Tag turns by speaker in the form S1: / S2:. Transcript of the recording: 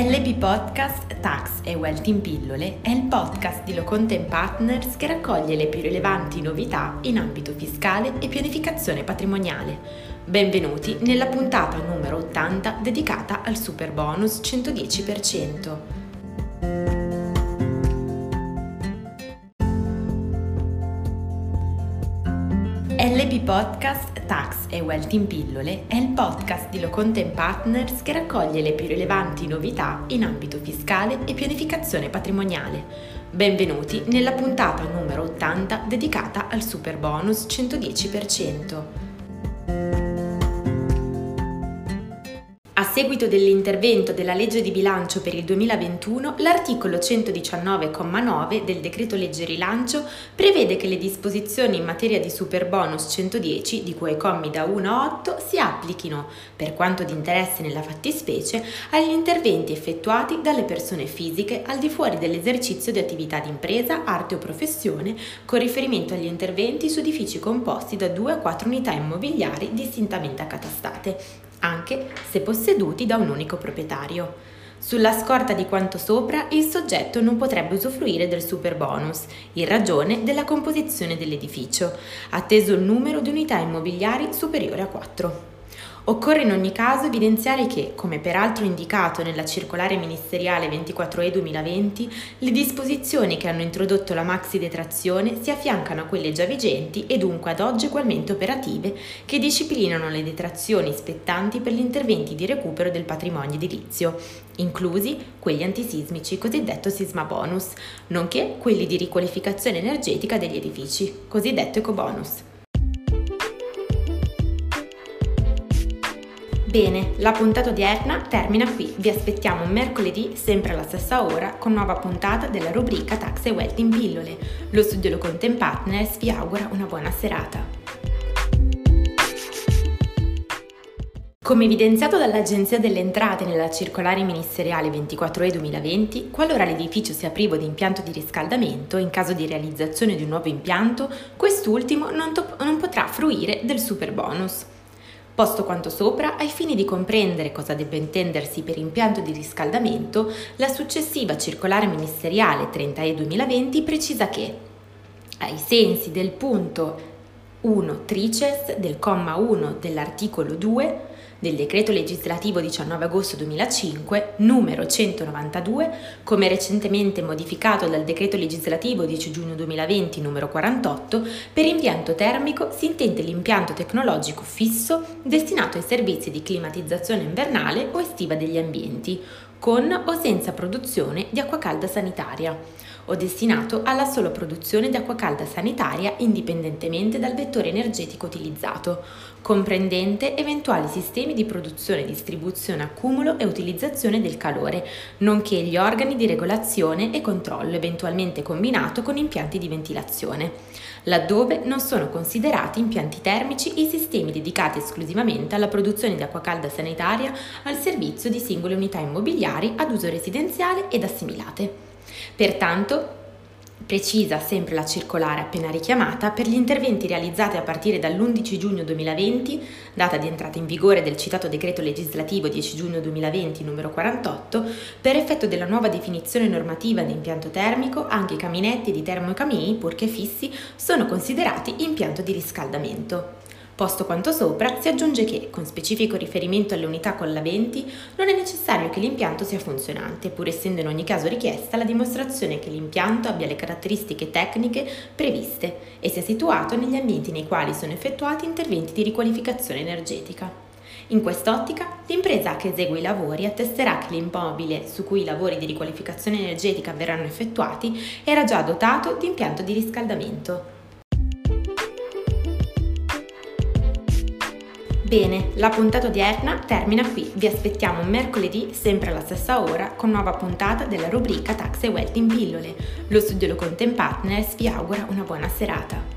S1: LB Podcast Tax e Wealth in pillole è il podcast di Locontent Partners che raccoglie le più rilevanti novità in ambito fiscale e pianificazione patrimoniale. Benvenuti nella puntata numero 80 dedicata al super bonus 110%. LB Podcast Tax e Wealth in pillole è il podcast di Locontent Partners che raccoglie le più rilevanti novità in ambito fiscale e pianificazione patrimoniale. Benvenuti nella puntata numero 80 dedicata al super bonus 110%. Seguito dell'intervento della legge di bilancio per il 2021, l'articolo 119,9 del decreto legge rilancio prevede che le disposizioni in materia di superbonus 110, di cui ai commi da 1 a 8, si applichino, per quanto di interesse nella fattispecie, agli interventi effettuati dalle persone fisiche al di fuori dell'esercizio di attività di impresa, arte o professione, con riferimento agli interventi su edifici composti da 2 a 4 unità immobiliari distintamente accatastate anche se posseduti da un unico proprietario. Sulla scorta di quanto sopra, il soggetto non potrebbe usufruire del super bonus, in ragione della composizione dell'edificio, atteso il numero di unità immobiliari superiore a 4. Occorre in ogni caso evidenziare che, come peraltro indicato nella circolare ministeriale 24E 2020, le disposizioni che hanno introdotto la maxi detrazione si affiancano a quelle già vigenti e dunque ad oggi ugualmente operative che disciplinano le detrazioni spettanti per gli interventi di recupero del patrimonio edilizio, inclusi quelli antisismici, cosiddetto sisma bonus, nonché quelli di riqualificazione energetica degli edifici, cosiddetto ecobonus. Bene, la puntata odierna termina qui. Vi aspettiamo mercoledì, sempre alla stessa ora, con nuova puntata della rubrica Tax e Wealth in pillole. Lo studio Lo Content Partners vi augura una buona serata. Come evidenziato dall'Agenzia delle Entrate nella circolare ministeriale 24E 2020, qualora l'edificio sia privo di impianto di riscaldamento, in caso di realizzazione di un nuovo impianto, quest'ultimo non, to- non potrà fruire del super bonus. Posto quanto sopra, ai fini di comprendere cosa debba intendersi per impianto di riscaldamento, la successiva circolare ministeriale 30E 2020 precisa che, ai sensi del punto 1 trices del comma 1 dell'articolo 2, del decreto legislativo 19 agosto 2005, numero 192, come recentemente modificato dal decreto legislativo 10 giugno 2020, numero 48, per impianto termico si intende l'impianto tecnologico fisso destinato ai servizi di climatizzazione invernale o estiva degli ambienti, con o senza produzione di acqua calda sanitaria o destinato alla sola produzione di acqua calda sanitaria indipendentemente dal vettore energetico utilizzato, comprendente eventuali sistemi di produzione, distribuzione, accumulo e utilizzazione del calore, nonché gli organi di regolazione e controllo eventualmente combinato con impianti di ventilazione, laddove non sono considerati impianti termici i sistemi dedicati esclusivamente alla produzione di acqua calda sanitaria al servizio di singole unità immobiliari ad uso residenziale ed assimilate. Pertanto, precisa sempre la circolare appena richiamata, per gli interventi realizzati a partire dall'11 giugno 2020, data di entrata in vigore del citato decreto legislativo 10 giugno 2020 numero 48, per effetto della nuova definizione normativa di impianto termico, anche i caminetti di termocamini, purché fissi, sono considerati impianto di riscaldamento. Posto quanto sopra, si aggiunge che, con specifico riferimento alle unità collaventi, non è necessario che l'impianto sia funzionante, pur essendo in ogni caso richiesta la dimostrazione che l'impianto abbia le caratteristiche tecniche previste e sia situato negli ambienti nei quali sono effettuati interventi di riqualificazione energetica. In quest'ottica, l'impresa che esegue i lavori attesterà che l'immobile su cui i lavori di riqualificazione energetica verranno effettuati era già dotato di impianto di riscaldamento. Bene, la puntata odierna termina qui. Vi aspettiamo mercoledì, sempre alla stessa ora, con nuova puntata della rubrica Tax e Wealth in pillole. Lo studio Lo Content Partners vi augura una buona serata.